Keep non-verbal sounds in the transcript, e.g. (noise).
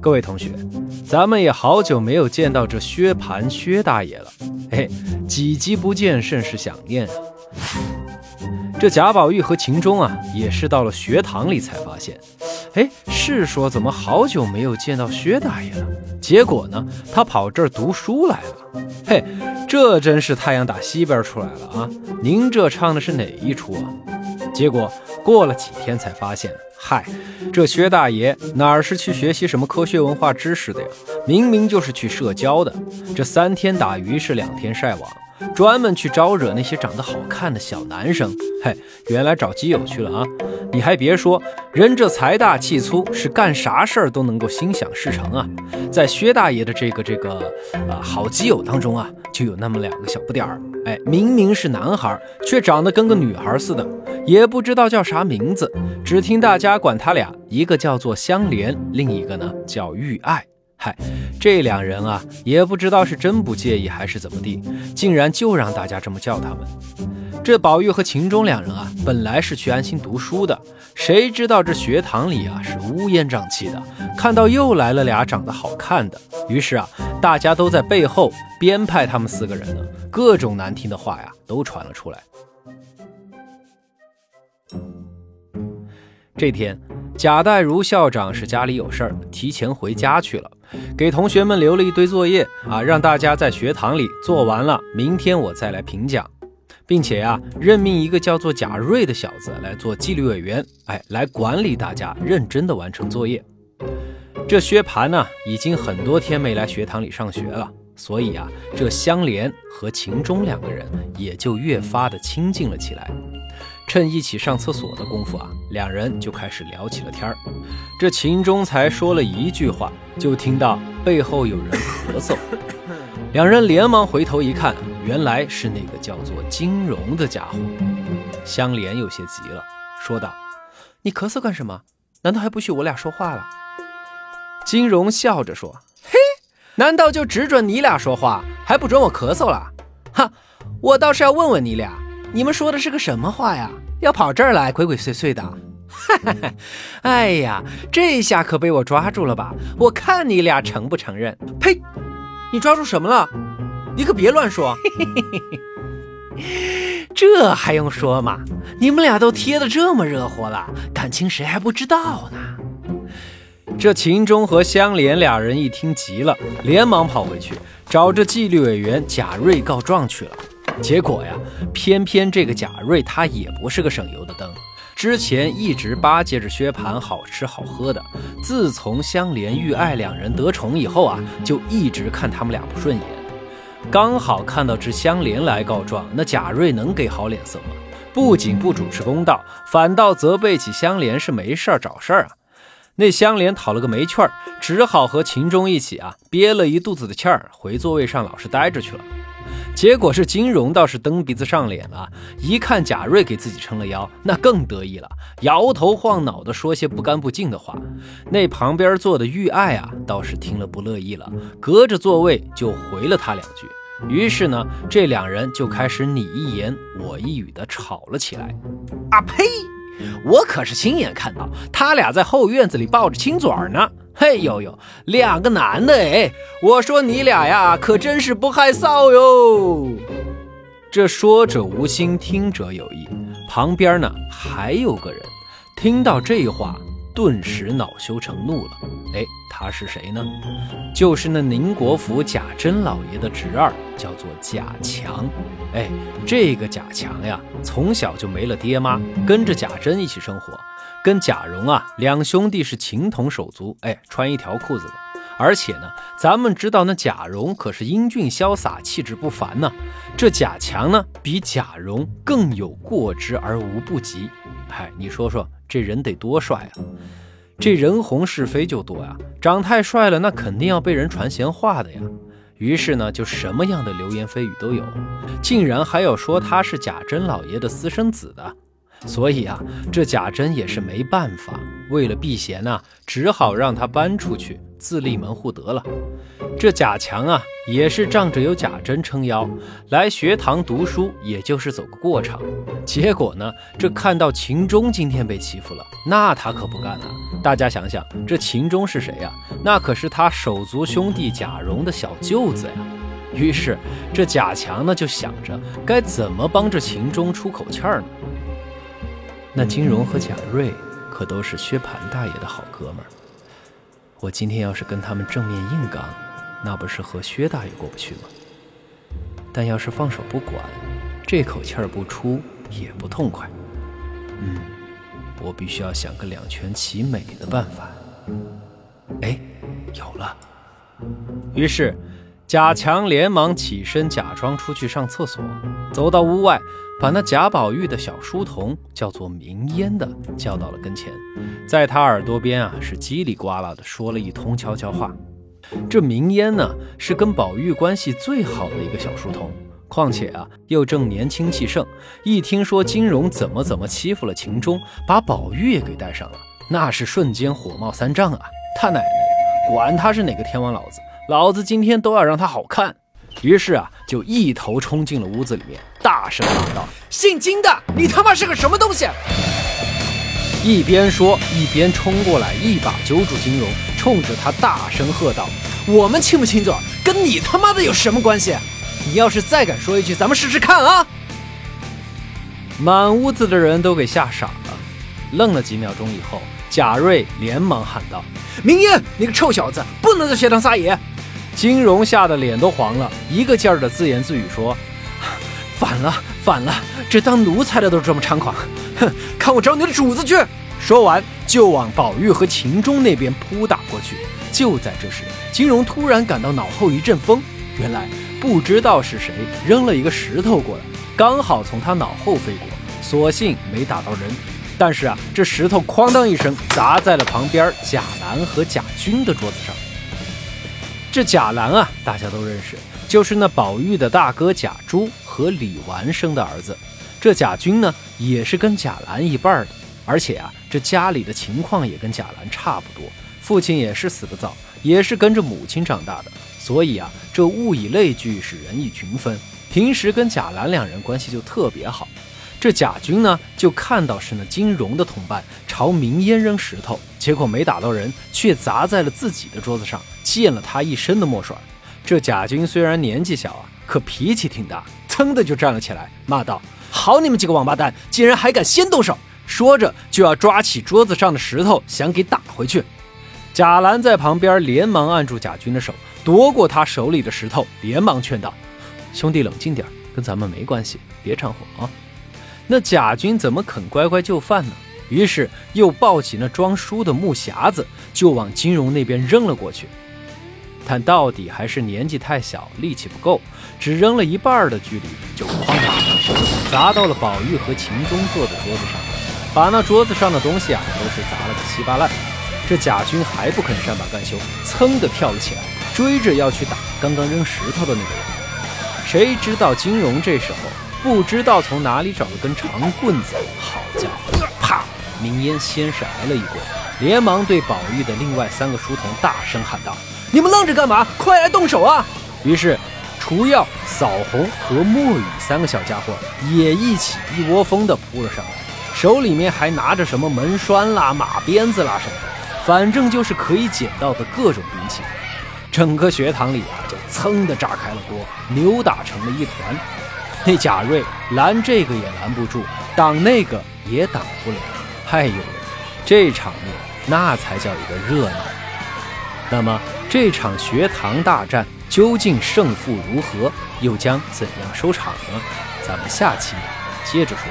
各位同学，咱们也好久没有见到这薛蟠薛大爷了，嘿，几集不见，甚是想念啊。这贾宝玉和秦钟啊，也是到了学堂里才发现，哎，是说怎么好久没有见到薛大爷了？结果呢，他跑这儿读书来了。嘿，这真是太阳打西边出来了啊！您这唱的是哪一出啊？结果过了几天才发现。嗨，这薛大爷哪儿是去学习什么科学文化知识的呀？明明就是去社交的。这三天打鱼是两天晒网，专门去招惹那些长得好看的小男生。嘿，原来找基友去了啊！你还别说，人这财大气粗，是干啥事儿都能够心想事成啊。在薛大爷的这个这个啊好基友当中啊，就有那么两个小不点儿。哎，明明是男孩，却长得跟个女孩似的。也不知道叫啥名字，只听大家管他俩，一个叫做香莲，另一个呢叫玉爱。嗨，这两人啊，也不知道是真不介意还是怎么地，竟然就让大家这么叫他们。这宝玉和秦钟两人啊，本来是去安心读书的，谁知道这学堂里啊是乌烟瘴气的，看到又来了俩长得好看的，于是啊，大家都在背后编排他们四个人呢，各种难听的话呀都传了出来。这天，贾代儒校长是家里有事儿，提前回家去了，给同学们留了一堆作业啊，让大家在学堂里做完了，明天我再来评讲，并且呀，任命一个叫做贾瑞的小子来做纪律委员，哎，来管理大家认真的完成作业。这薛蟠呢，已经很多天没来学堂里上学了，所以啊，这香莲和秦钟两个人也就越发的亲近了起来。趁一起上厕所的功夫啊，两人就开始聊起了天儿。这秦钟才说了一句话，就听到背后有人咳嗽。两人连忙回头一看，原来是那个叫做金荣的家伙。香莲有些急了，说道：“你咳嗽干什么？难道还不许我俩说话了？”金荣笑着说：“嘿，难道就只准你俩说话，还不准我咳嗽了？哈，我倒是要问问你俩。”你们说的是个什么话呀？要跑这儿来鬼鬼祟祟的？哈 (laughs) 哈哎呀，这下可被我抓住了吧？我看你俩承不承认？呸！你抓住什么了？你可别乱说。(laughs) 这还用说吗？你们俩都贴的这么热乎了，感情谁还不知道呢？这秦钟和香莲俩人一听急了，连忙跑回去找着纪律委员贾瑞告状去了。结果呀，偏偏这个贾瑞他也不是个省油的灯，之前一直巴结着薛蟠好吃好喝的，自从香莲玉爱两人得宠以后啊，就一直看他们俩不顺眼。刚好看到这香莲来告状，那贾瑞能给好脸色吗？不仅不主持公道，反倒责备起香莲是没事儿找事儿啊。那香莲讨了个没趣儿，只好和秦钟一起啊，憋了一肚子的气儿，回座位上老实待着去了。结果是金荣倒是蹬鼻子上脸了，一看贾瑞给自己撑了腰，那更得意了，摇头晃脑的说些不干不净的话。那旁边坐的玉爱啊，倒是听了不乐意了，隔着座位就回了他两句。于是呢，这两人就开始你一言我一语的吵了起来。啊呸！我可是亲眼看到他俩在后院子里抱着亲嘴呢。嘿呦呦，两个男的哎！我说你俩呀，可真是不害臊哟！这说者无心，听者有意。旁边呢还有个人，听到这话，顿时恼羞成怒了。哎，他是谁呢？就是那宁国府贾珍老爷的侄儿，叫做贾强。哎，这个贾强呀，从小就没了爹妈，跟着贾珍一起生活。跟贾蓉啊，两兄弟是情同手足，哎，穿一条裤子的。而且呢，咱们知道那贾蓉可是英俊潇洒，气质不凡呢。这贾强呢，比贾蓉更有过之而无不及。嗨，你说说，这人得多帅啊！这人红是非就多呀，长太帅了，那肯定要被人传闲话的呀。于是呢，就什么样的流言蜚语都有，竟然还要说他是贾珍老爷的私生子的。所以啊，这贾珍也是没办法，为了避嫌呐，只好让他搬出去自立门户得了。这贾强啊，也是仗着有贾珍撑腰，来学堂读书，也就是走个过场。结果呢，这看到秦钟今天被欺负了，那他可不干了。大家想想，这秦钟是谁呀？那可是他手足兄弟贾蓉的小舅子呀。于是这贾强呢，就想着该怎么帮着秦钟出口气儿呢？那金荣和贾瑞可都是薛蟠大爷的好哥们儿，我今天要是跟他们正面硬刚，那不是和薛大爷过不去吗？但要是放手不管，这口气儿不出也不痛快。嗯，我必须要想个两全其美的办法。哎，有了！于是。贾强连忙起身，假装出去上厕所，走到屋外，把那贾宝玉的小书童叫做明烟的叫到了跟前，在他耳朵边啊是叽里呱啦的说了一通悄悄话。这明烟呢是跟宝玉关系最好的一个小书童，况且啊又正年轻气盛，一听说金荣怎么怎么欺负了秦钟，把宝玉也给带上了，那是瞬间火冒三丈啊！他奶奶的，管他是哪个天王老子！老子今天都要让他好看，于是啊，就一头冲进了屋子里面，大声喊道：“姓金的，你他妈是个什么东西！”一边说，一边冲过来，一把揪住金荣，冲着他大声喝道：“我们亲不亲嘴，跟你他妈的有什么关系？你要是再敢说一句，咱们试试看啊！”满屋子的人都给吓傻了，愣了几秒钟以后，贾瑞连忙喊道：“明烟，你个臭小子，不能在学堂撒野！”金荣吓得脸都黄了，一个劲儿的自言自语说：“ (laughs) 反了，反了！这当奴才的都这么猖狂，哼！看我找你的主子去！”说完就往宝玉和秦钟那边扑打过去。就在这时，金荣突然感到脑后一阵风，原来不知道是谁扔了一个石头过来，刚好从他脑后飞过，所幸没打到人。但是啊，这石头哐当一声砸在了旁边贾兰和贾军的桌子上。这贾兰啊，大家都认识，就是那宝玉的大哥贾珠和李纨生的儿子。这贾君呢，也是跟贾兰一半的，而且啊，这家里的情况也跟贾兰差不多，父亲也是死得早，也是跟着母亲长大的，所以啊，这物以类聚，使人以群分，平时跟贾兰两人关系就特别好。这贾军呢，就看到是那金荣的同伴朝明烟扔石头，结果没打到人，却砸在了自己的桌子上。溅了他一身的墨水。这贾军虽然年纪小啊，可脾气挺大，噌的就站了起来，骂道：“好你们几个王八蛋，竟然还敢先动手！”说着就要抓起桌子上的石头想给打回去。贾兰在旁边连忙按住贾军的手，夺过他手里的石头，连忙劝道：“兄弟冷静点，跟咱们没关系，别掺和啊。”那贾军怎么肯乖乖就范呢？于是又抱起那装书的木匣子，就往金荣那边扔了过去。但到底还是年纪太小，力气不够，只扔了一半的距离，就哐当一声砸到了宝玉和秦钟坐的桌子上，把那桌子上的东西啊都是砸了个稀巴烂。这贾军还不肯善罢甘休，噌的跳了起来，追着要去打刚刚扔石头的那个人。谁知道金荣这时候不知道从哪里找了根长棍子，好家伙，啪！明烟先是挨了一棍，连忙对宝玉的另外三个书童大声喊道。你们愣着干嘛？快来动手啊！于是，除药、扫红和墨雨三个小家伙也一起一窝蜂地扑了上来，手里面还拿着什么门栓啦、马鞭子啦什么的，反正就是可以捡到的各种兵器。整个学堂里啊，就噌的炸开了锅，扭打成了一团。(laughs) 那贾瑞拦这个也拦不住，挡那个也挡不了。哎呦，这场面那才叫一个热闹！那么。这场学堂大战究竟胜负如何，又将怎样收场呢？咱们下期接着说。